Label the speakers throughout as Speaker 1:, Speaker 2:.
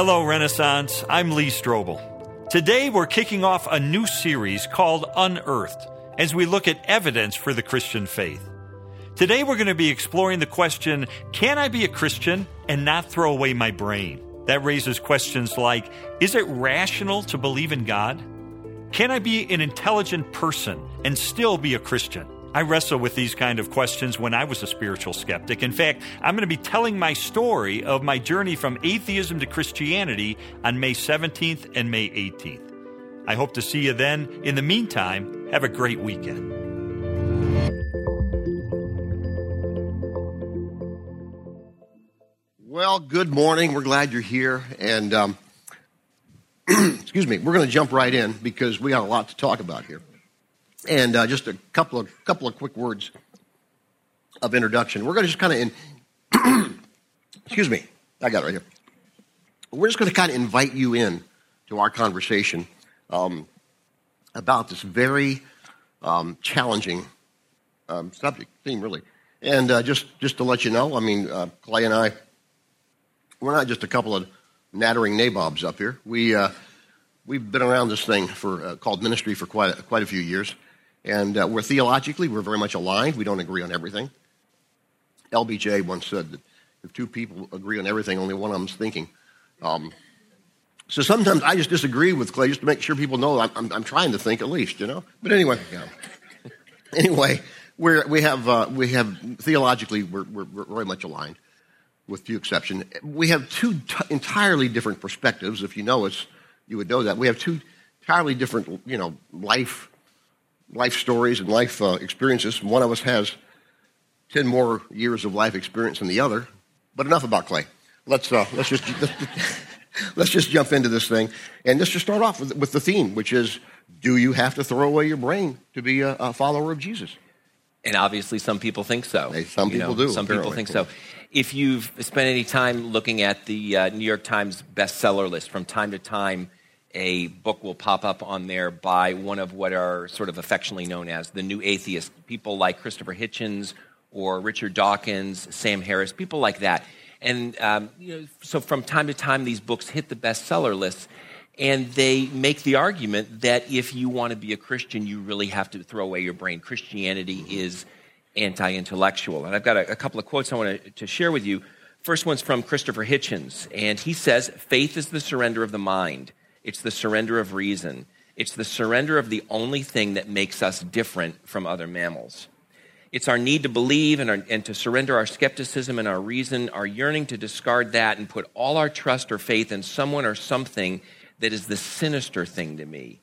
Speaker 1: Hello, Renaissance. I'm Lee Strobel. Today, we're kicking off a new series called Unearthed as we look at evidence for the Christian faith. Today, we're going to be exploring the question Can I be a Christian and not throw away my brain? That raises questions like Is it rational to believe in God? Can I be an intelligent person and still be a Christian? I wrestle with these kind of questions when I was a spiritual skeptic. In fact, I'm going to be telling my story of my journey from atheism to Christianity on May 17th and May 18th. I hope to see you then. In the meantime, have a great weekend.
Speaker 2: Well, good morning. We're glad you're here. And, um, excuse me, we're going to jump right in because we got a lot to talk about here. And uh, just a couple of couple of quick words of introduction. We're going to just kind of, excuse me, I got it right here. We're just going to kind of invite you in to our conversation um, about this very um, challenging um, subject theme, really. And uh, just just to let you know, I mean, uh, Clay and I, we're not just a couple of nattering nabobs up here. We uh, we've been around this thing for uh, called ministry for quite a, quite a few years. And uh, we're theologically, we're very much aligned. We don't agree on everything. LBJ once said that if two people agree on everything, only one of them's thinking. Um, so sometimes I just disagree with Clay just to make sure people know I'm, I'm, I'm trying to think at least, you know. But anyway, yeah. anyway, we're, we have uh, we have theologically we're, we're, we're, very much aligned, with few exceptions. We have two t- entirely different perspectives. If you know us, you would know that we have two entirely different, you know, life life stories and life uh, experiences. One of us has 10 more years of life experience than the other. But enough about Clay. Let's, uh, let's, just, let's just jump into this thing. And let's just start off with, with the theme, which is do you have to throw away your brain to be a, a follower of Jesus?
Speaker 3: And obviously, some people think so.
Speaker 2: Hey, some people
Speaker 3: know,
Speaker 2: do.
Speaker 3: Some apparently. people think so. If you've spent any time looking at the uh, New York Times bestseller list from time to time, a book will pop up on there by one of what are sort of affectionately known as the new atheists, people like Christopher Hitchens or Richard Dawkins, Sam Harris, people like that. And um, you know, so from time to time, these books hit the bestseller lists, and they make the argument that if you want to be a Christian, you really have to throw away your brain. Christianity is anti intellectual. And I've got a, a, couple of quotes I want to share with you. First one's from Christopher Hitchens, and he says, Faith is the surrender of the mind. It's the surrender of reason. It's the surrender of the only thing that makes us different from other mammals. It's our need to believe and, our, and, to surrender our skepticism and our reason, our yearning to discard that and put all our trust or faith in someone or something that is the sinister thing to me.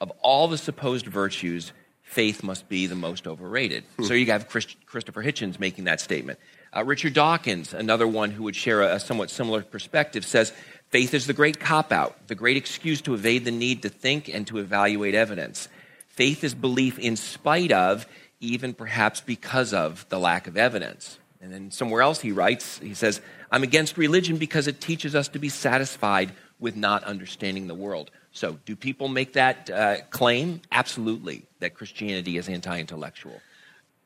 Speaker 3: Of all the supposed virtues, faith must be the most overrated. Hmm. So you have Chris, Christopher Hitchens making that statement. Uh, Richard Dawkins, another one who would share a, a somewhat similar perspective, says Faith is the great cop out, the great excuse to evade the need to think and to evaluate evidence. Faith is belief in spite of, even perhaps because of, the lack of evidence. And then somewhere else he writes, he says, I'm against religion because it teaches us to be satisfied with not understanding the world. So, do people make that uh, claim? Absolutely, that Christianity is anti intellectual.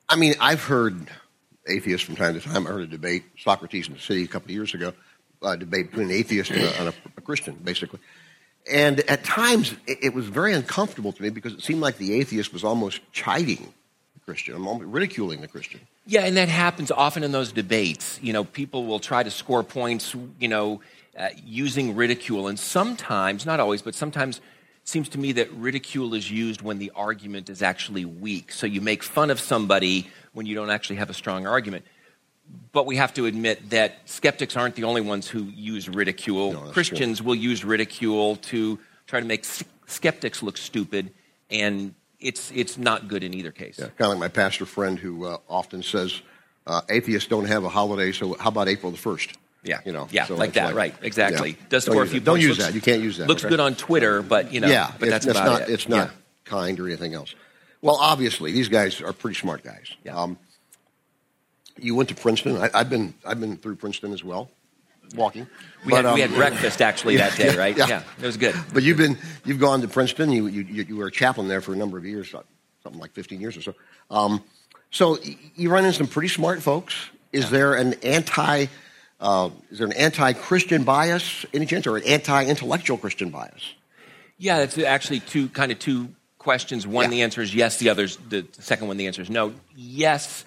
Speaker 2: I mean, I've heard atheists from time to time. I heard a debate, Socrates in the City, a couple of years ago, uh, debate between an atheist and a, and a, a, Christian, basically. And at times, it, it, was very uncomfortable to me because it seemed like the atheist was almost chiding the Christian, almost ridiculing the Christian.
Speaker 3: Yeah, and that happens often in those debates. You know, people will try to score points, you know, uh, using ridicule. And sometimes, not always, but sometimes it seems to me that ridicule is used when the argument is actually weak. So you make fun of somebody when you don't actually have a strong argument but we have to admit that skeptics aren't the only ones who use ridicule. No, Christians true. will use ridicule to try to make skeptics look stupid, and it's, it's not good in either case.
Speaker 2: Yeah, kind of like my pastor friend who uh, often says, uh, atheists don't have a holiday, so how about April the 1st?
Speaker 3: Yeah,
Speaker 2: you know,
Speaker 3: yeah,
Speaker 2: so
Speaker 3: like that,
Speaker 2: like,
Speaker 3: right? Exactly.
Speaker 2: Yeah.
Speaker 3: Does
Speaker 2: score
Speaker 3: a few.
Speaker 2: Don't use
Speaker 3: looks,
Speaker 2: that. You can't use that.
Speaker 3: Looks
Speaker 2: okay?
Speaker 3: good on Twitter, but you know,
Speaker 2: yeah,
Speaker 3: but that's
Speaker 2: it's not,
Speaker 3: it.
Speaker 2: It's not
Speaker 3: yeah.
Speaker 2: kind or anything else. Well, obviously, these guys are pretty smart guys.
Speaker 3: Yeah.
Speaker 2: Um, you went to Princeton. I, have been I've been through Princeton as well, walking.
Speaker 3: We, but, had, um, we had breakfast actually that day, right?
Speaker 2: Yeah,
Speaker 3: yeah, it was good.
Speaker 2: But you've been you've gone to Princeton. You you, you were a chaplain there for a number of years, something like 15 years or so. Um, so you run into some pretty smart folks. Is yeah. there an anti Uh, is there an anti-Christian bias, any chance, or an anti-intellectual Christian bias?
Speaker 3: Yeah, it's actually two kind of two questions. One,
Speaker 2: Yeah.
Speaker 3: the answer is yes. The others, the second one, the answer is no. Yes,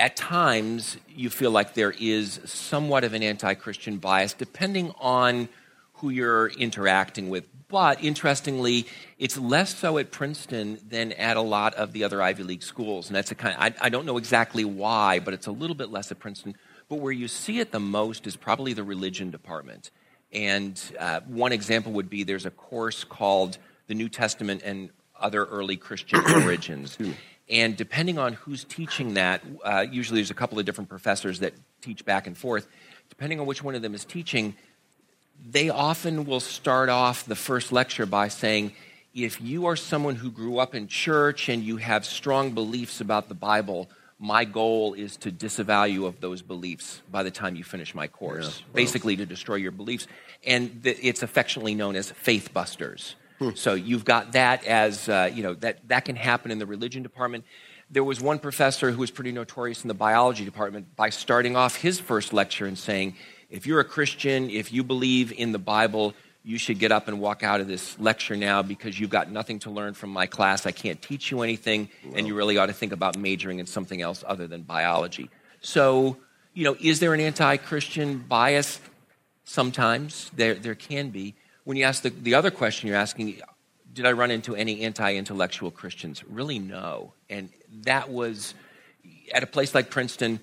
Speaker 3: at times you feel like there is somewhat of an anti-Christian bias, depending on who you're interacting with. But interestingly, it's less so at Princeton than at a lot of the other Ivy League schools, and that's a kind. I, I don't know exactly why, but it's a little bit less at Princeton. But where you see it the most is probably the religion department. And uh, one example would be there's a course called the New Testament and Other Early Christian Origins. And depending on who's teaching that, uh, usually there's a couple of different professors that teach back and forth. Depending on which one of them is teaching, they often will start off the first lecture by saying, if you are someone who grew up in church and you have strong beliefs about the Bible, my goal is to disavow you of those beliefs by the time you finish my course,
Speaker 2: Yeah,
Speaker 3: basically to destroy your beliefs. And th- it's affectionately known as faith busters. So you've got that as, uh, you know, that, that can happen in the religion department. There was one professor who was pretty notorious in the biology department by starting off his first lecture and saying, if you're a Christian, if you believe in the Bible, you should get up and walk out of this lecture now because you've got nothing to learn from my class. I can't teach you anything, and you really ought to think about majoring in something else other than biology. So, you know, is there an anti Christian bias? Sometimes there, there can be. When you ask the, the other question you're asking, did I run into any anti intellectual Christians? Really, no. And that was at a place like Princeton,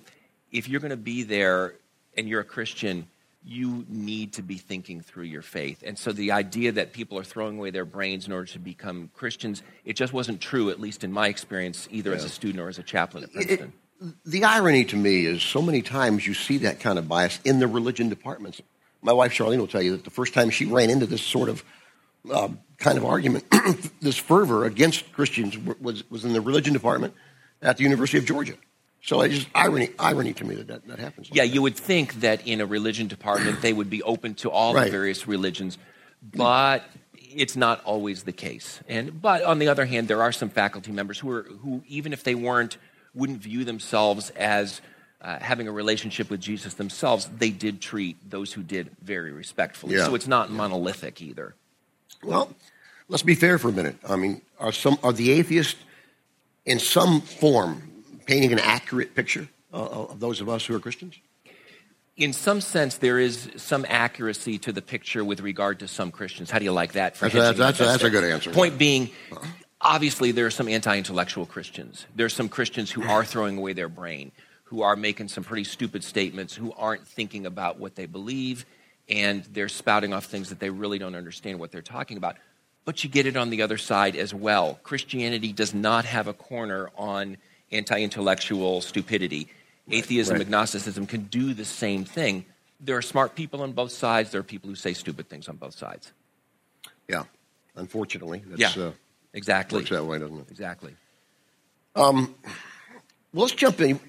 Speaker 3: if you're going to be there and you're a Christian, you need to be thinking through your faith. And so the idea that people are throwing away their brains in order to become Christians, it just wasn't true, at least in my experience, either as a student or as a chaplain at
Speaker 2: It-
Speaker 3: Princeton.
Speaker 2: the irony to me is so many times you see that kind of bias in the religion departments. My wife Charlene will tell you that the first time she ran into this sort of um, kind of argument, this fervor against Christians was, was in the religion department at the University of Georgia. So it's just irony, irony to me that that, that happens. like
Speaker 3: Yeah,
Speaker 2: that.
Speaker 3: you would think that in a religion department they would be open to all
Speaker 2: Right.
Speaker 3: the various religions, but it's not always the case. And but on the other hand, there are some faculty members who are who even if they weren't wouldn't view themselves as uh, having a relationship with Jesus themselves, they did treat those who did very respectfully.
Speaker 2: Yeah.
Speaker 3: So it's not monolithic either.
Speaker 2: Well, let's be fair for a minute. I mean, are some are the atheists in some form painting an accurate picture uh, of those of us who are Christians?
Speaker 3: In some sense, there is some accuracy to the picture with regard to some Christians. How do you like that? For
Speaker 2: That's that's that's a good answer.
Speaker 3: Point being, obviously, there are some anti-intellectual Christians. There are some Christians who are throwing away their brain, who are making some pretty stupid statements, who aren't thinking about what they believe, and they're spouting off things that they really don't understand what they're talking about. But you get it on the other side as well. Christianity does not have a corner on anti-intellectual stupidity. Atheism,
Speaker 2: right.
Speaker 3: agnosticism can do the same thing. There are smart people on both sides. There are people who say stupid things on both sides.
Speaker 2: Yeah, unfortunately, that's,
Speaker 3: Yeah.
Speaker 2: uh,
Speaker 3: Exactly.
Speaker 2: works that way, doesn't it?
Speaker 3: Exactly.
Speaker 2: Um, Well, let's jump in.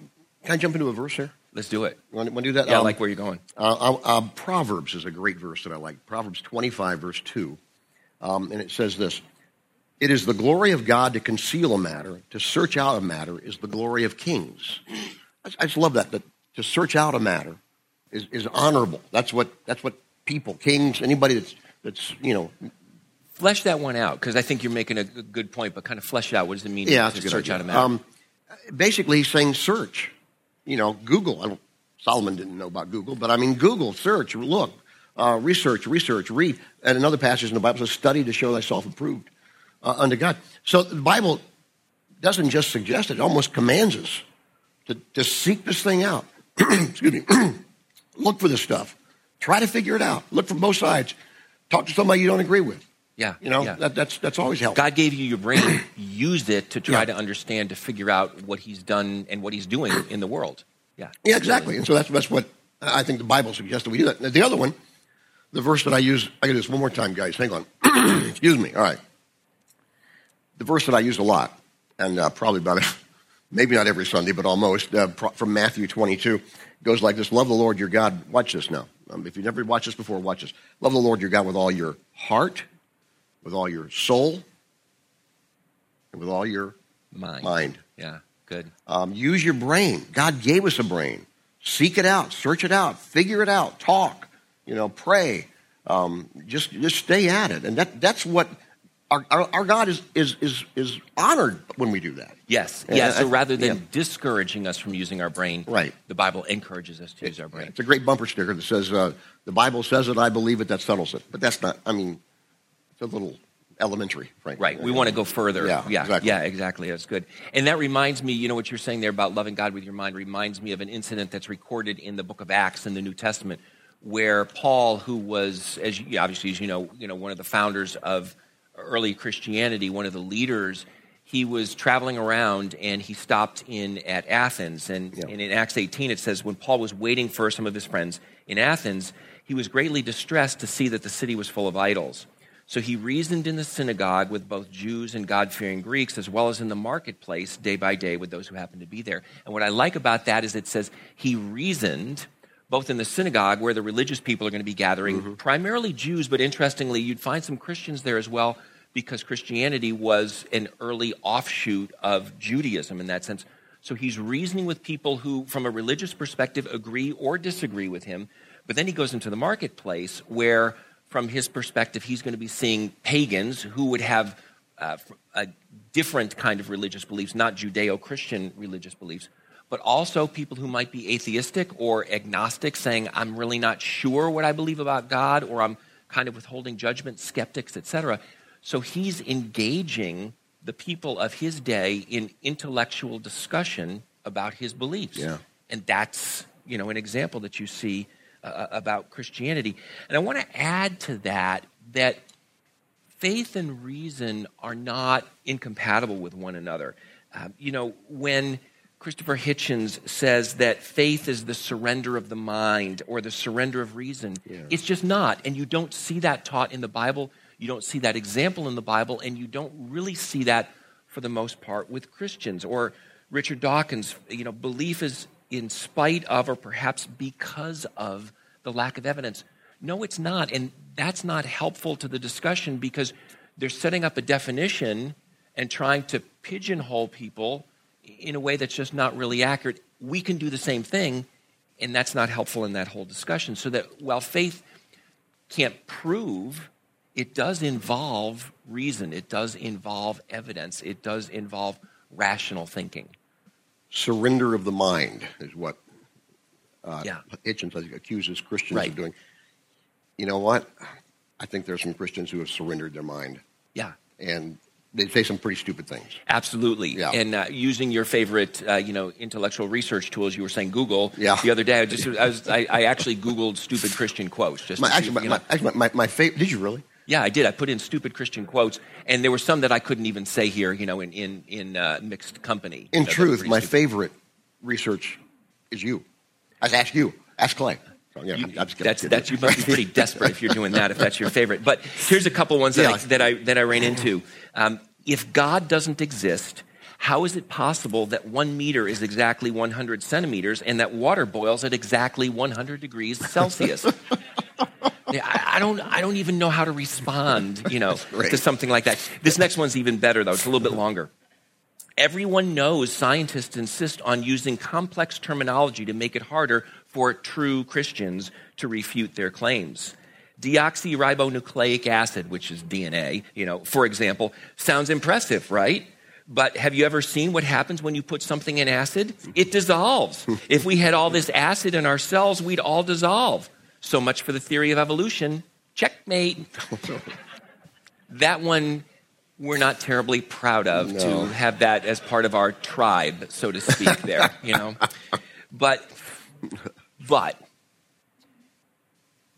Speaker 2: Can I jump into a verse here?
Speaker 3: Let's do it.
Speaker 2: Want to, do that?
Speaker 3: Yeah, I
Speaker 2: Um,
Speaker 3: like where you're going.
Speaker 2: Uh, uh, uh, Proverbs is a great verse that I like. Proverbs 25, verse 2. Um, and it says this It is the glory of God to conceal a matter, to search out a matter is the glory of kings. I, I just love that, that to search out a matter is, is honorable. That's what, that's what people, kings, anybody that's, that's you know,
Speaker 3: Flesh that one out because I think you're making a good point, but kind of flesh it out. What does it mean
Speaker 2: yeah,
Speaker 3: to search
Speaker 2: idea.
Speaker 3: out a matter?
Speaker 2: Um, basically, he's saying search. You know, Google. Solomon didn't know about Google, but I mean, Google, search, look, uh, research, research, read. And another passage in the Bible says, study to show thyself approved uh, unto God. So the Bible doesn't just suggest it, it almost commands us to, to seek this thing out. Excuse me. look for this stuff. Try to figure it out. Look from both sides. Talk to somebody you don't agree with.
Speaker 3: Yeah.
Speaker 2: You know,
Speaker 3: yeah.
Speaker 2: that, that's, that's always helpful.
Speaker 3: God gave you your brain. Use it to try
Speaker 2: Yeah.
Speaker 3: to understand, to figure out what He's done and what He's doing in the world. Yeah.
Speaker 2: Yeah, exactly. And so that's, that's what I think the Bible suggests that we do that. Now, the other one, the verse that I use, I got this one more time, guys. Hang on. Excuse me. All right. The verse that I use a lot, and uh, probably about, maybe not every Sunday, but almost, uh, from Matthew 22, goes like this Love the Lord your God. Watch this now. Um, if you've never watched this before, watch this. Love the Lord your God with all your heart, with all your soul, and with all your
Speaker 3: Mind.
Speaker 2: mind.
Speaker 3: Yeah. Good.
Speaker 2: Um, use your brain. God gave us a brain. seek it out, search it out, figure it out, talk, you know, pray. Um, just just stay at it, and that that's what our, our, our, God is, is is is honored when we do that.
Speaker 3: Yes, yeah. So rather than yeah. discouraging us from using our brain,
Speaker 2: right.
Speaker 3: the Bible encourages us to it, use our brain.
Speaker 2: It's a great bumper sticker that says, uh, "The Bible says it, I believe it." That settles it. But that's not. I mean, a little elementary, frankly.
Speaker 3: Right. We want to go further.
Speaker 2: Yeah,
Speaker 3: yeah,
Speaker 2: exactly.
Speaker 3: yeah, exactly. That's good. And that reminds me, you know, what you're saying there about loving God with your mind reminds me of an incident that's recorded in the book of Acts in the New Testament, where Paul, who was, as you, obviously as you know, you know, one of the founders of early Christianity, one of the leaders, he was traveling around and he stopped in at Athens. And, yeah. and in Acts 18, it says when Paul was waiting for some of his friends in Athens, he was greatly distressed to see that the city was full of idols. So he reasoned in the synagogue with both Jews and God fearing Greeks, as well as in the marketplace day by day with those who happened to be there. And what I like about that is it says he reasoned both in the synagogue where the religious people are going to be gathering, mm-hmm. primarily Jews, but interestingly, you'd find some Christians there as well because Christianity was an early offshoot of Judaism in that sense. So he's reasoning with people who, from a religious perspective, agree or disagree with him. But then he goes into the marketplace where from his perspective, he's going to be seeing pagans who would have uh, a different kind of religious beliefs, not Judeo Christian religious beliefs, but also people who might be atheistic or agnostic, saying, I'm really not sure what I believe about God, or I'm kind of withholding judgment, skeptics, etc. So he's engaging the people of his day in intellectual discussion about his beliefs.
Speaker 2: Yeah.
Speaker 3: And that's, you know, an example that you see uh, about Christianity. And I want to add to that that faith and reason are not incompatible with one another. Uh, you know, when Christopher Hitchens says that faith is the surrender of the mind or the surrender of reason, yeah. it's just not. And you don't see that taught in the Bible. You don't see that example in the Bible, and you don't really see that for the most part with Christians. Or Richard Dawkins, you know, belief is in spite of or perhaps because of the lack of evidence. No, it's not. And that's not helpful to the discussion because they're setting up a definition and trying to pigeonhole people in a way that's just not really accurate. We can do the same thing, and that's not helpful in that whole discussion. So that while faith can't prove, it does involve reason, it does involve evidence, it does involve rational thinking
Speaker 2: surrender of the mind is what uh,
Speaker 3: yeah.
Speaker 2: Hitchens accuses Christians
Speaker 3: right.
Speaker 2: of doing. You know what? I think there's some Christians who have surrendered their mind.
Speaker 3: Yeah.
Speaker 2: And they say some pretty stupid things.
Speaker 3: Absolutely.
Speaker 2: Yeah.
Speaker 3: And uh, using your favorite, uh, you know, intellectual research tools, you were saying Google.
Speaker 2: Yeah.
Speaker 3: The other day, I just I, was, I, I actually Googled stupid Christian quotes. Just
Speaker 2: my, actually, see, my, my, actually, my, my favorite. Did you really?
Speaker 3: Yeah, I did. I put in stupid Christian quotes, and there were some that I couldn't even say here, you know, in in, in uh, mixed company.
Speaker 2: In
Speaker 3: so
Speaker 2: truth, my stupid. favorite research is you. I ask you. Ask Clay.
Speaker 3: So, yeah, you, I'm, I'm that's, that's, you must be pretty desperate if you're doing that, if that's your favorite. But here's a couple ones that, yeah. I, that, I, that I ran into. Um, if God doesn't exist, how is it possible that one meter is exactly 100 centimeters and that water boils at exactly 100 degrees Celsius? yeah, I, I, don't, I don't even know how to respond, you know, right. to something like that. This next one's even better, though. It's a little bit longer. Everyone knows scientists insist on using complex terminology to make it harder for true Christians to refute their claims. Deoxyribonucleic acid, which is DNA, you know, for example, sounds impressive, right? But have you ever seen what happens when you put something in acid? It dissolves. if we had all this acid in our cells, we'd all dissolve. So much for the theory of evolution. Checkmate. that one we're not terribly proud of no. to have that as part of our tribe, so to speak, there, you know. But but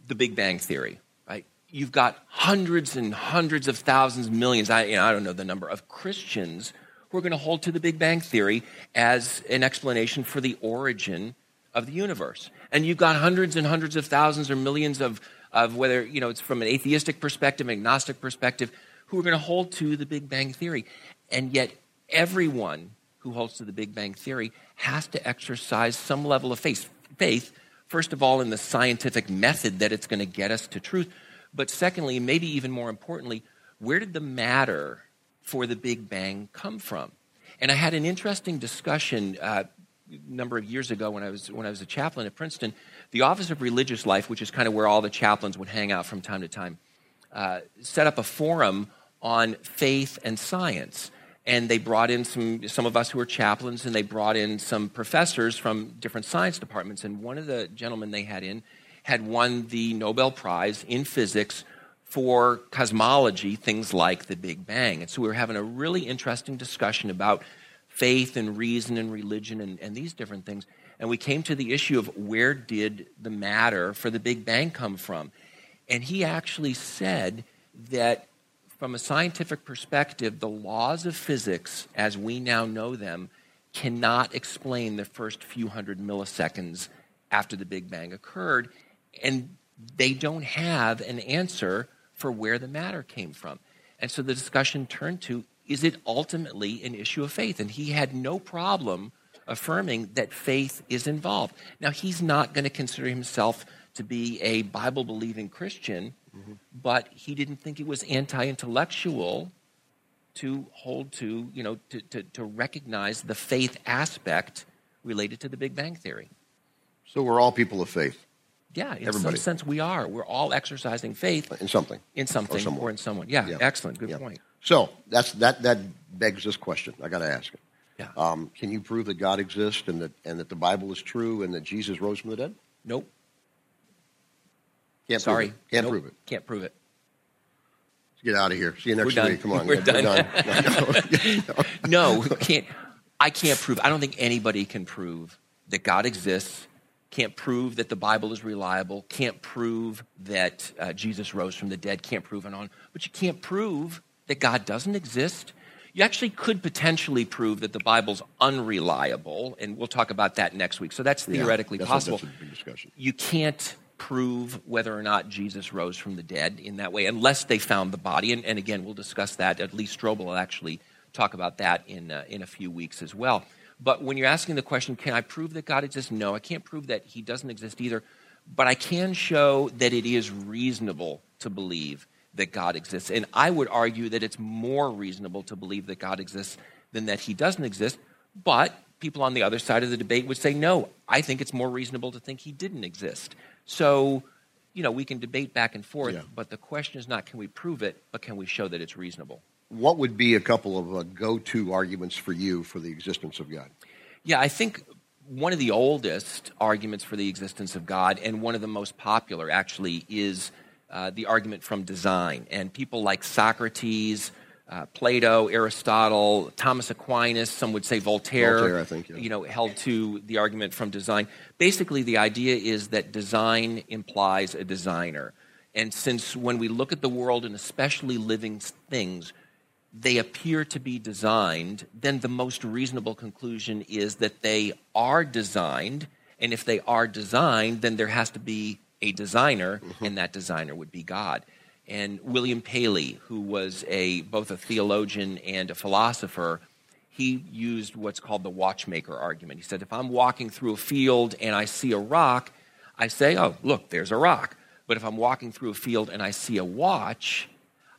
Speaker 3: the Big Bang Theory, right? You've got hundreds and hundreds of thousands, millions, I, you know, I don't know the number, of Christians who are going to hold to the Big Bang Theory as an explanation for the origin of the universe. And you've got hundreds and hundreds of thousands or millions of, of whether, you know, it's from an atheistic perspective, agnostic perspective, who are going to hold to the Big Bang Theory. And yet, everyone who holds to the Big Bang Theory has to exercise some level of faith. Faith, first of all, in the scientific method that it's going to get us to truth. But secondly, maybe even more importantly, where did the matter for the Big Bang come from? And I had an interesting discussion uh, number of years ago when I was when I was a chaplain at Princeton, the Office of Religious Life, which is kind of where all the chaplains would hang out from time to time, uh, set up a forum on faith and science. And they brought in some, some of us who were chaplains, and they brought in some professors from different science departments. And one of the gentlemen they had in had won the Nobel Prize in physics for cosmology, things like the Big Bang. And so we were having a really interesting discussion about faith and reason and religion and, and these different things. And we came to the issue of where did the matter for the Big Bang come from? And he actually said that from a scientific perspective, the laws of physics, as we now know them, cannot explain the first few hundred milliseconds after the Big Bang occurred. And they don't have an answer for where the matter came from. And so the discussion turned to is it ultimately an issue of faith? And he had no problem affirming that faith is involved. Now, he's not going to consider himself to be a Bible believing Christian, mm-hmm. but he didn't think it was anti intellectual to hold to, you know, to, to, to recognize the faith aspect related to the Big Bang Theory.
Speaker 2: So we're all people of faith.
Speaker 3: Yeah, in Everybody. some sense we are. We're all exercising faith
Speaker 2: in something,
Speaker 3: in something, or, or in someone. Yeah, yeah. excellent, good yeah. point.
Speaker 2: So that's that. That begs this question. I got to ask it.
Speaker 3: Yeah.
Speaker 2: Um, can you prove that God exists and that and that the Bible is true and that Jesus rose from the dead?
Speaker 3: Nope.
Speaker 2: Can't
Speaker 3: Sorry.
Speaker 2: Prove Can't
Speaker 3: nope.
Speaker 2: prove it.
Speaker 3: Can't prove it.
Speaker 2: Let's get out of here. See you next week. Come on.
Speaker 3: We're, done. We're done. no, can't. I can't prove. I don't think anybody can prove that God exists. Can't prove that the Bible is reliable. Can't prove that uh, Jesus rose from the dead. Can't prove and on. But you can't prove that God doesn't exist. You actually could potentially prove that the Bible's unreliable, and we'll talk about that next week. So that's theoretically
Speaker 2: yeah, that's
Speaker 3: possible.
Speaker 2: A, that's a discussion.
Speaker 3: You can't prove whether or not Jesus rose from the dead in that way, unless they found the body. And, and again, we'll discuss that. At least Strobel will actually talk about that in, uh, in a few weeks as well. But when you're asking the question, can I prove that God exists? No, I can't prove that he doesn't exist either. But I can show that it is reasonable to believe that God exists. And I would argue that it's more reasonable to believe that God exists than that he doesn't exist. But people on the other side of the debate would say, no, I think it's more reasonable to think he didn't exist. So, you know, we can debate back and forth, yeah. but the question is not can we prove it, but can we show that it's reasonable?
Speaker 2: What would be a couple of uh, go to arguments for you for the existence of God?
Speaker 3: Yeah, I think one of the oldest arguments for the existence of God, and one of the most popular actually, is uh, the argument from design. And people like Socrates, uh, Plato, Aristotle, Thomas Aquinas, some would say Voltaire,
Speaker 2: Voltaire think, yeah.
Speaker 3: you know, held to the argument from design. Basically, the idea is that design implies a designer. And since when we look at the world and especially living things, they appear to be designed, then the most reasonable conclusion is that they are designed. And if they are designed, then there has to be a designer, mm-hmm. and that designer would be God. And William Paley, who was a, both a theologian and a philosopher, he used what's called the watchmaker argument. He said, if I'm walking through a field and I see a rock, I say, oh, look, there's a rock. But if I'm walking through a field and I see a watch,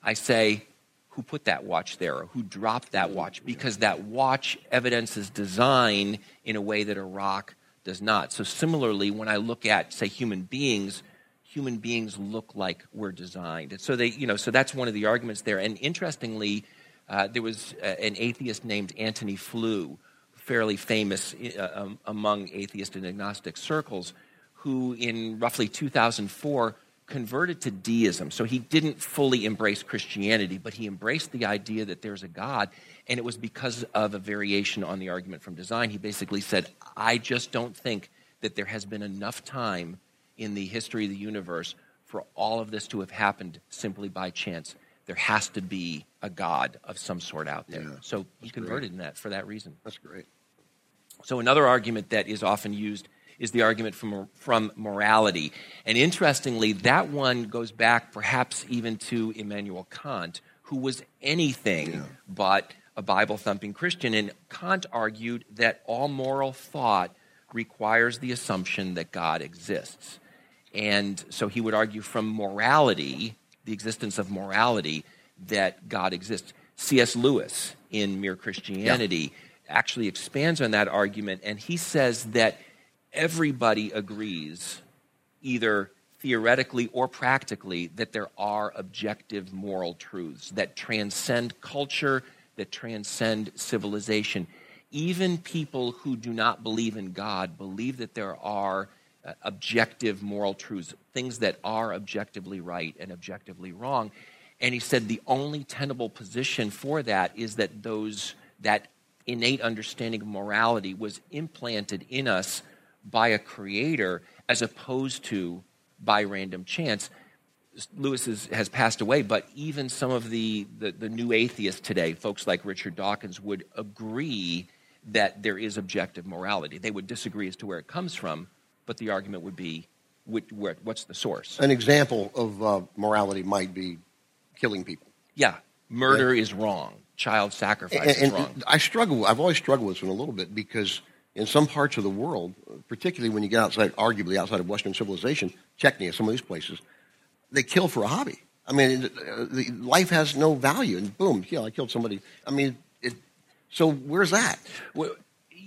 Speaker 3: I say, who put that watch there or who dropped that watch? Because that watch evidences design in a way that a rock does not. So, similarly, when I look at, say, human beings, human beings look like we're designed. So they, you know, so that's one of the arguments there. And interestingly, uh, there was uh, an atheist named Antony Flew, fairly famous uh, um, among atheist and agnostic circles, who in roughly 2004 converted to deism. So he didn't fully embrace Christianity, but he embraced the idea that there's a God. And it was because of a variation on the argument from design. He basically said, I just don't think that there has been enough time in the history of the universe for all of this to have happened simply by chance. There has to be a God of some sort out there. Yeah, so he converted great. in that for that reason.
Speaker 2: That's great.
Speaker 3: So another argument that is often used is the argument from, from morality. And interestingly, that one goes back perhaps even to Immanuel Kant, who was anything yeah. but a Bible thumping Christian. And Kant argued that all moral thought requires the assumption that God exists. And so he would argue from morality, the existence of morality, that God exists. C.S. Lewis in Mere Christianity. Yeah actually expands on that argument, and he says that everybody agrees, either theoretically or practically, that there are objective moral truths that transcend culture, that transcend civilization. Even people who do not believe in God believe that there are uh, objective moral truths, things that are objectively right and objectively wrong. And he said the only tenable position for that is that those that innate understanding of morality was implanted in us by a creator as opposed to by random chance. Lewis is, has passed away, but even some of the, the, the, new atheists today, folks like Richard Dawkins, would agree that there is objective morality. They would disagree as to where it comes from, but the argument would be what's the source?
Speaker 2: An example of uh, morality might be killing people.
Speaker 3: Yeah, murder yeah. is wrong. Child sacrifice and,
Speaker 2: is
Speaker 3: wrong.
Speaker 2: I struggle. I've always struggled with this one a little bit because in some parts of the world, particularly when you get outside, arguably outside of Western civilization, Chechnya, some of these places, they kill for a hobby. I mean, uh, the, life has no value, and boom, yeah, I killed somebody. I mean, it, so where's that?
Speaker 3: Well,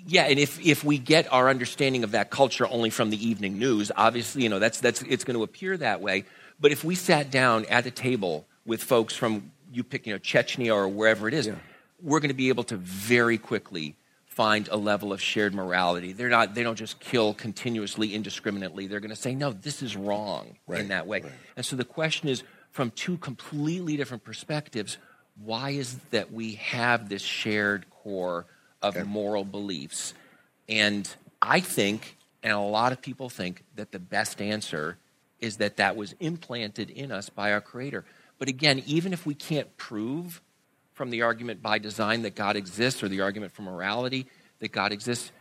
Speaker 3: yeah, and if, if we get our understanding of that culture only from the evening news, obviously, you know, that's, that's, it's going to appear that way. But if we sat down at a table with folks from, you pick, you know, Chechnya or wherever it is, yeah. we're going to be able to very quickly find a level of shared morality. They're not, they don't just kill continuously, indiscriminately. They're going to say, no, this is wrong right, in that way. Right. And so the question is, from two completely different perspectives, why is that we have this shared core of okay. moral beliefs? And I think, and a lot of people think, that the best answer is that that was implanted in us by our Creator. But again, even if we can't prove from the argument by design that God exists or the argument from morality that God exists,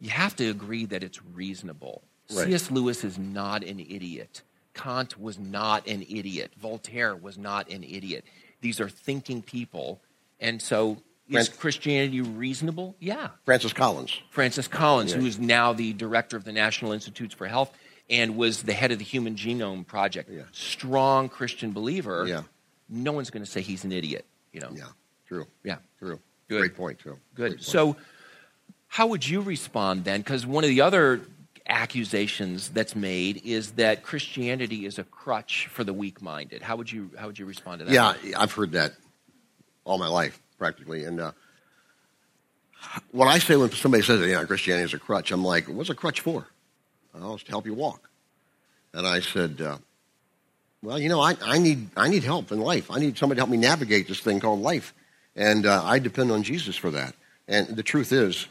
Speaker 3: you have to agree that it's reasonable. Right. C.S. Lewis is not an idiot. Kant was not an idiot. Voltaire was not an idiot. These are thinking people. And so is Christianity reasonable? Yeah.
Speaker 2: Francis Collins.
Speaker 3: Francis Collins, yeah. who is now the director of the National Institutes for Health and was the head of the Human Genome Project. Yeah. Strong Christian believer.
Speaker 2: Yeah.
Speaker 3: No one's going to say he's an idiot. You know.
Speaker 2: Yeah. True.
Speaker 3: Yeah.
Speaker 2: True.
Speaker 3: Good.
Speaker 2: Great point, too.
Speaker 3: Good.
Speaker 2: Point.
Speaker 3: So, how would you respond then? Because one of the other accusations that's made is that Christianity is a crutch for the weak-minded. How would you how would you respond to that?
Speaker 2: Yeah, I've heard that all my life practically, and uh, what I say when somebody says, "Yeah, you know, Christianity is a crutch," I'm like, "What's a crutch for?" "Oh, it's to help you walk." And I said, uh, well, you know, I, I, need, I need help in life. I need somebody to help me navigate this thing called life. And uh, I depend on Jesus for that. And the truth is,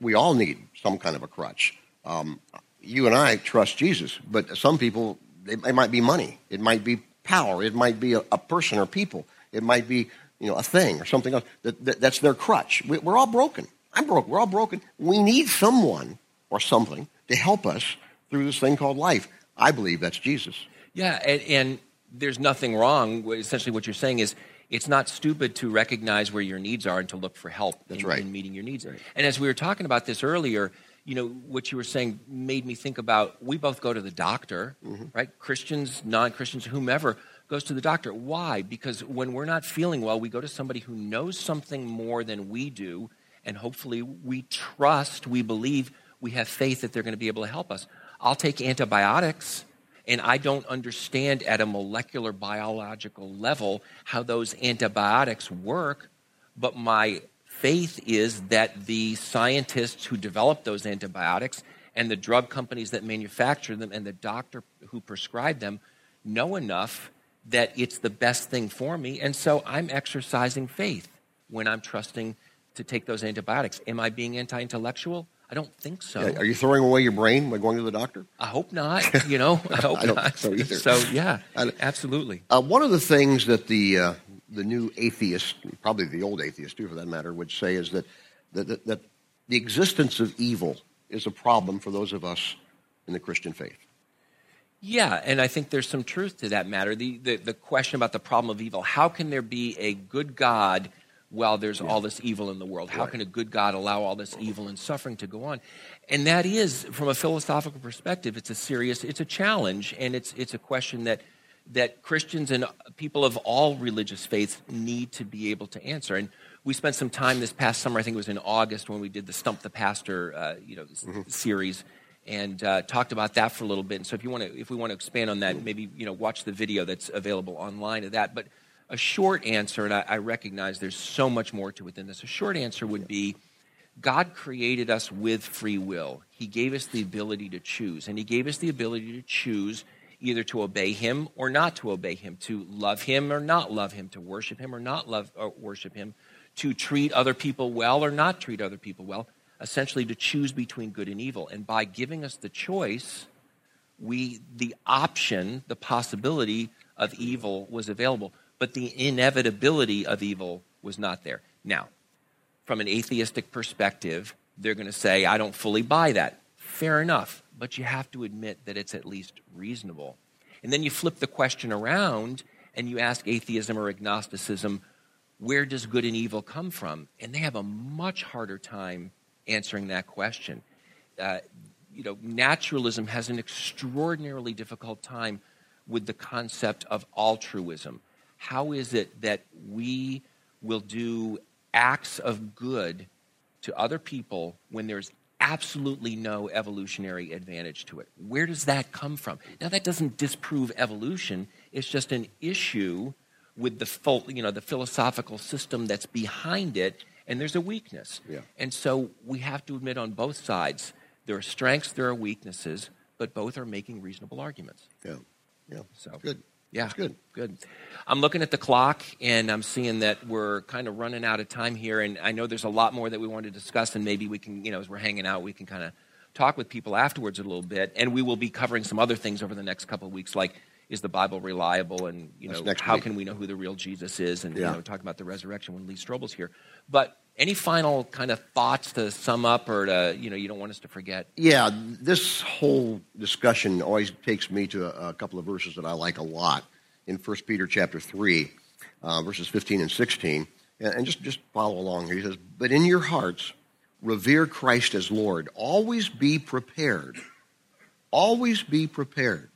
Speaker 2: we all need some kind of a crutch. Um, you and I trust Jesus, but some people, it, it, might be money. It might be power. It might be a, a, person or people. It might be, you know, a thing or something else. That, that, that's their crutch. We, we're all broken. I'm broken. We're all broken. We need someone or something to help us through this thing called life. I believe that's Jesus.
Speaker 3: Yeah, and, and there's nothing wrong. Essentially, what you're saying is it's not stupid to recognize where your needs are and to look for help
Speaker 2: That's
Speaker 3: in,
Speaker 2: right.
Speaker 3: in meeting your needs.
Speaker 2: Right.
Speaker 3: And as we were talking about this earlier, you know, what you were saying made me think about we both go to the doctor, mm-hmm. right? Christians, non Christians, whomever goes to the doctor. Why? Because when we're not feeling well, we go to somebody who knows something more than we do, and hopefully we trust, we believe, we have faith that they're going to be able to help us. I'll take antibiotics and I don't understand at a molecular biological level how those antibiotics work, but my faith is that the scientists who develop those antibiotics and the drug companies that manufacture them and the doctor who prescribe them know enough that it's the best thing for me. And so I'm exercising faith when I'm trusting to take those antibiotics. Am I being anti intellectual? I don't think so.
Speaker 2: Yeah, are you throwing away your brain by going to the doctor?
Speaker 3: I hope not. You know, I hope
Speaker 2: I don't
Speaker 3: not.
Speaker 2: So, either.
Speaker 3: so yeah, absolutely.
Speaker 2: Uh, one of the things that the uh, the new atheist, probably the old atheist too, for that matter, would say is that that, that that the existence of evil is a problem for those of us in the Christian faith.
Speaker 3: Yeah, and I think there's some truth to that matter. The, the, the question about the problem of evil how can there be a good God while there's all this evil in the world? How can a good God allow all this evil and suffering to go on? And that is, from a philosophical perspective, it's a serious, it's a challenge, and it's it's a question that that Christians and people of all religious faiths need to be able to answer. And we spent some time this past summer. I think it was in August when we did the Stump the Pastor, uh, you know, mm-hmm. series, and uh, talked about that for a little bit. And so, if you want to, if we want to expand on that, maybe you know, watch the video that's available online of that. But a short answer, and I, I recognize there's so much more to it than this. A short answer would be. God created us with free will. He gave us the ability to choose, and He gave us the ability to choose either to obey him or not to obey him, to love him or not love him, to worship him or not love or worship him, to treat other people well or not treat other people well, essentially to choose between good and evil. And by giving us the choice, we the option, the possibility of evil was available, but the inevitability of evil was not there. Now, from an atheistic perspective, they're going to say, I don't fully buy that. Fair enough but you have to admit that it's at least reasonable. And then you flip the question around and you ask atheism or agnosticism, where does good and evil come from? And they have a much harder time answering that question. Uh, you know, naturalism has an extraordinarily difficult time with the concept of altruism. How is it that we will do acts of good to other people when there's absolutely no evolutionary advantage to it. Where does that come from? Now, that doesn't disprove evolution, it's just an issue with the, you know, the philosophical system that's behind it, and there's a weakness.
Speaker 2: Yeah.
Speaker 3: And so we have to admit on both sides there are strengths, there are weaknesses, but both are making reasonable arguments.
Speaker 2: Yeah. Yeah.
Speaker 3: So
Speaker 2: good.
Speaker 3: Yeah,
Speaker 2: That's good.
Speaker 3: Good. I'm looking at the clock and I'm seeing that we're kind of running out of time here. And I know there's a lot more that we want to discuss, and maybe we can, you know, as we're hanging out, we can kind of talk with people afterwards a little bit. And we will be covering some other things over the next couple of weeks, like is the Bible reliable, and you know, how
Speaker 2: week.
Speaker 3: can we know who the real Jesus is, and
Speaker 2: yeah.
Speaker 3: you know, talk about the resurrection when Lee Strobel's here. But any final kind of thoughts to sum up, or to you know, you don't want us to forget?
Speaker 2: Yeah, this whole discussion always takes me to a, a couple of verses that I like a lot in 1 Peter chapter 3, uh, verses 15 and 16. And, and just, just follow along here. He says, But in your hearts, revere Christ as Lord. Always be prepared. Always be prepared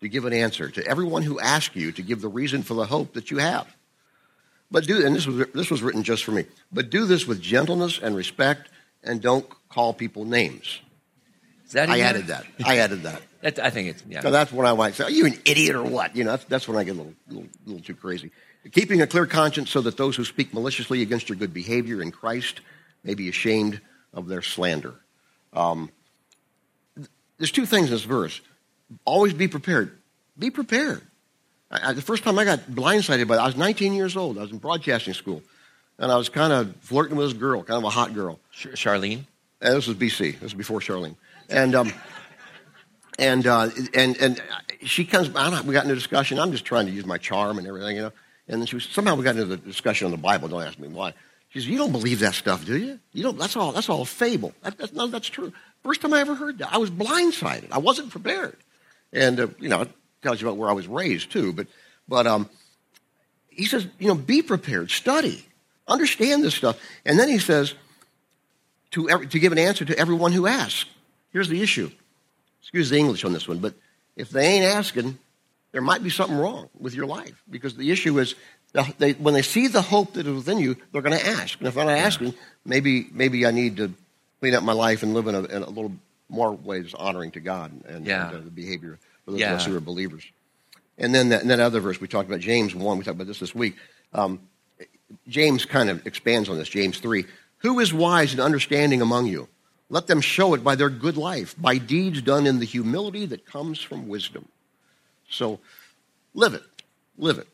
Speaker 2: to give an answer to everyone who asks you to give the reason for the hope that you have. But do, and this was, this was written just for me, but do this with gentleness and respect and don't call people names. I added that. I added that.
Speaker 3: I think it's, yeah.
Speaker 2: So that's when I might say, are you an idiot or what? You know, that's, that's when I get a little, little, little too crazy. Keeping a clear conscience so that those who speak maliciously against your good behavior in Christ may be ashamed of their slander. Um, there's two things in this verse. Always be prepared. Be prepared. I, I, the first time I got blindsided by it, I was 19 years old. I was in broadcasting school. And I was kind of flirting with this girl, kind of a hot girl.
Speaker 3: Charlene?
Speaker 2: And this was BC. This was before Charlene. And um, and uh, and and she comes. we got into a discussion. I'm just trying to use my charm and everything, you know. And then she was somehow we got into the discussion on the Bible. Don't ask me why. She says, "You don't believe that stuff, do you? You don't. That's all. That's all a fable. That, that's, no, that's true. First time I ever heard that, I was blindsided. I wasn't prepared. And uh, you know, tells you about where I was raised too. But but um, he says, you know, be prepared, study, understand this stuff. And then he says to every, to give an answer to everyone who asks. Here's the issue excuse the English on this one, but if they ain't asking, there might be something wrong with your life because the issue is they, when they see the hope that is within you, they're going to ask. And if they're not asking, maybe maybe I need to clean up my life and live in a, in a little more ways honoring to God and,
Speaker 3: yeah.
Speaker 2: and uh, the behavior for those yeah. of us who are believers. And then that, and that other verse we talked about, James 1, we talked about this this week. Um, James kind of expands on this, James 3. Who is wise and understanding among you? Let them show it by their good life, by deeds done in the humility that comes from wisdom. So live it. Live it.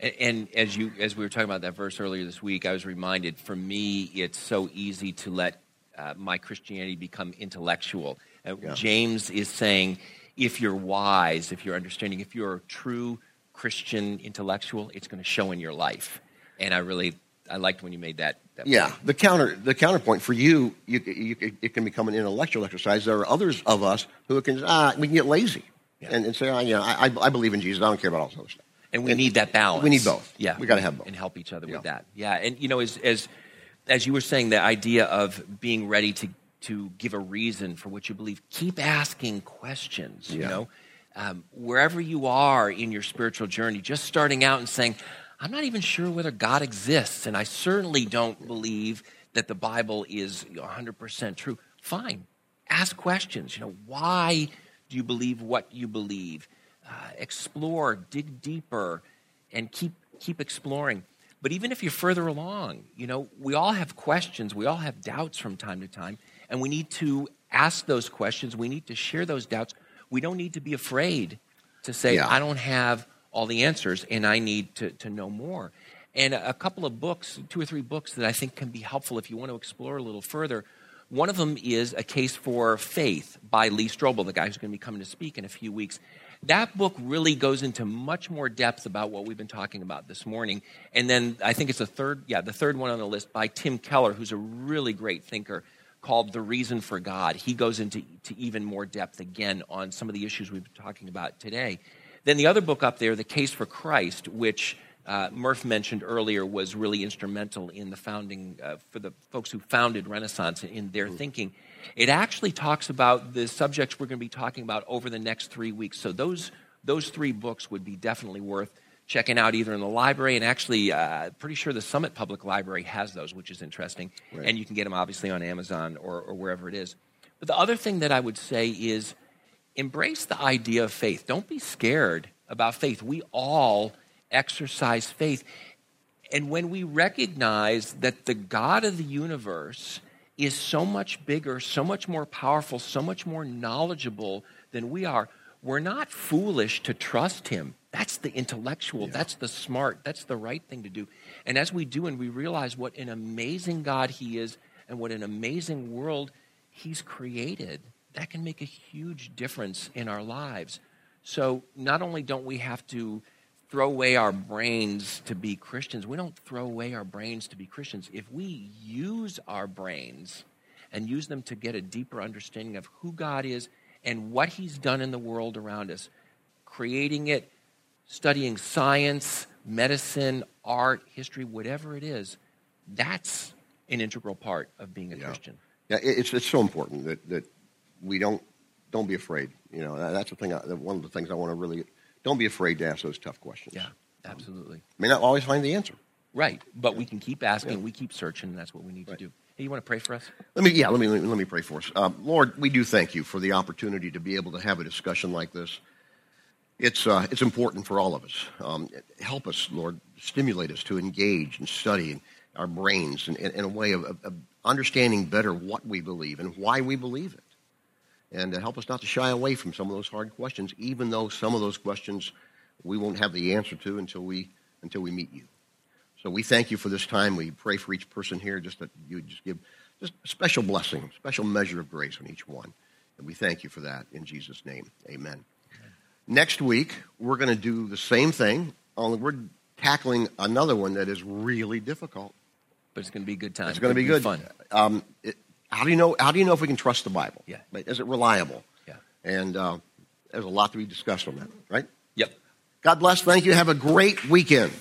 Speaker 3: And, and as you as we were talking about that verse earlier this week, I was reminded for me it's so easy to let uh, my Christianity become intellectual. Uh, yeah. James is saying if you're wise, if you're understanding, if you're a true Christian intellectual, it's going to show in your life. And I really I liked when you made that. that
Speaker 2: yeah, point. the counter the counterpoint for you, you, you, it can become an intellectual exercise. There are others of us who can ah, we can get lazy yeah. and, and, say, oh, you know, I, I believe in Jesus. I don't care about all this other stuff.
Speaker 3: And we and need that balance.
Speaker 2: We need both.
Speaker 3: Yeah,
Speaker 2: we got to have both
Speaker 3: and help each other yeah. with that. Yeah, and you know, as as as you were saying, the idea of being ready to to give a reason for what you believe. Keep asking questions.
Speaker 2: Yeah.
Speaker 3: You know, um, wherever you are in your spiritual journey, just starting out and saying, I'm not even sure whether God exists, and I certainly don't believe that the Bible is 100% true. Fine. Ask questions. You know, why do you believe what you believe? Uh, explore, dig deeper, and keep keep exploring. But even if you're further along, you know, we all have questions, we all have doubts from time to time, and we need to ask those questions. We need to share those doubts. We don't need to be afraid to say,
Speaker 2: Yeah.
Speaker 3: I don't have all the answers and I need to, to know more. And a, a couple of books, two or three books that I think can be helpful if you want to explore a little further. One of them is A Case for Faith by Lee Strobel, the guy who's going to be coming to speak in a few weeks. That book really goes into much more depth about what we've been talking about this morning. And then I think it's the third, yeah, the third one on the list by Tim Keller, who's a really great thinker, called The Reason for God. He goes into to even more depth again on some of the issues we've been talking about today. Then the other book up there, The Case for Christ, which uh, Murph mentioned earlier, was really instrumental in the founding, uh, for the folks who founded Renaissance in their thinking. It actually talks about the subjects we're going to be talking about over the next three weeks. So those, those three books would be definitely worth checking out either in the library and actually uh, pretty sure the summit public library has those which is interesting.
Speaker 2: Right.
Speaker 3: and you can get them obviously on amazon or, or wherever it is. But the other thing that i would say is embrace the idea of faith. Don't be scared about faith. We all exercise faith. And when we recognize that the God of the universe is so much bigger, so much more powerful, so much more knowledgeable than we are, we're not foolish to trust him. That's the intellectual, that's the smart, that's the right thing to do. And as we do and we realize what an amazing God he is and what an amazing world he's created, that can make a huge difference in our lives. So not only don't we have to throw away our brains to be Christians. We don't throw away our brains to be Christians. If we use our brains and use them to get a deeper understanding of who God is and what He's done in the world around us, creating it, studying science, medicine, art, history, whatever it is, that's an integral part of being a
Speaker 2: Yeah.
Speaker 3: Christian.
Speaker 2: Yeah, it's it's so important that that we don't don't be afraid. You know, that's the thing. I, one of the things I want to really don't be afraid to ask those tough questions.
Speaker 3: Yeah, absolutely.
Speaker 2: Um, may not always find the answer.
Speaker 3: Right. But we can keep asking, we keep searching, and that's what we need
Speaker 2: Right.
Speaker 3: to do. Hey, you want to pray for us?
Speaker 2: Let me, yeah, let me let me, let me pray for us. Um, Lord, we do thank you for the opportunity to be able to have a discussion like this. It's uh, it's important for all of us. Um, help us, Lord, stimulate us to engage and study our brains in, in, in a way of, of, of understanding better what we believe and why we believe it, and uh, help us not to shy away from some of those hard questions, even though some of those questions we won't have the answer to until we until we meet you. So we thank you for this time. We pray for each person here, just that you just give just a special blessing, special measure of grace on each one. And we thank you for that in Jesus' name. Amen. Next week, we're going to do the same thing, only we're tackling another one that is really difficult.
Speaker 3: But it's going to be a good time.
Speaker 2: It's going to be good.
Speaker 3: Fun.
Speaker 2: Um, it, how do you know? How do you know if we can trust the Bible?
Speaker 3: Yeah.
Speaker 2: Is it reliable?
Speaker 3: Yeah.
Speaker 2: And uh, there's a lot to be discussed on that, right?
Speaker 3: Yep.
Speaker 2: God bless. Thank you. Have a great weekend.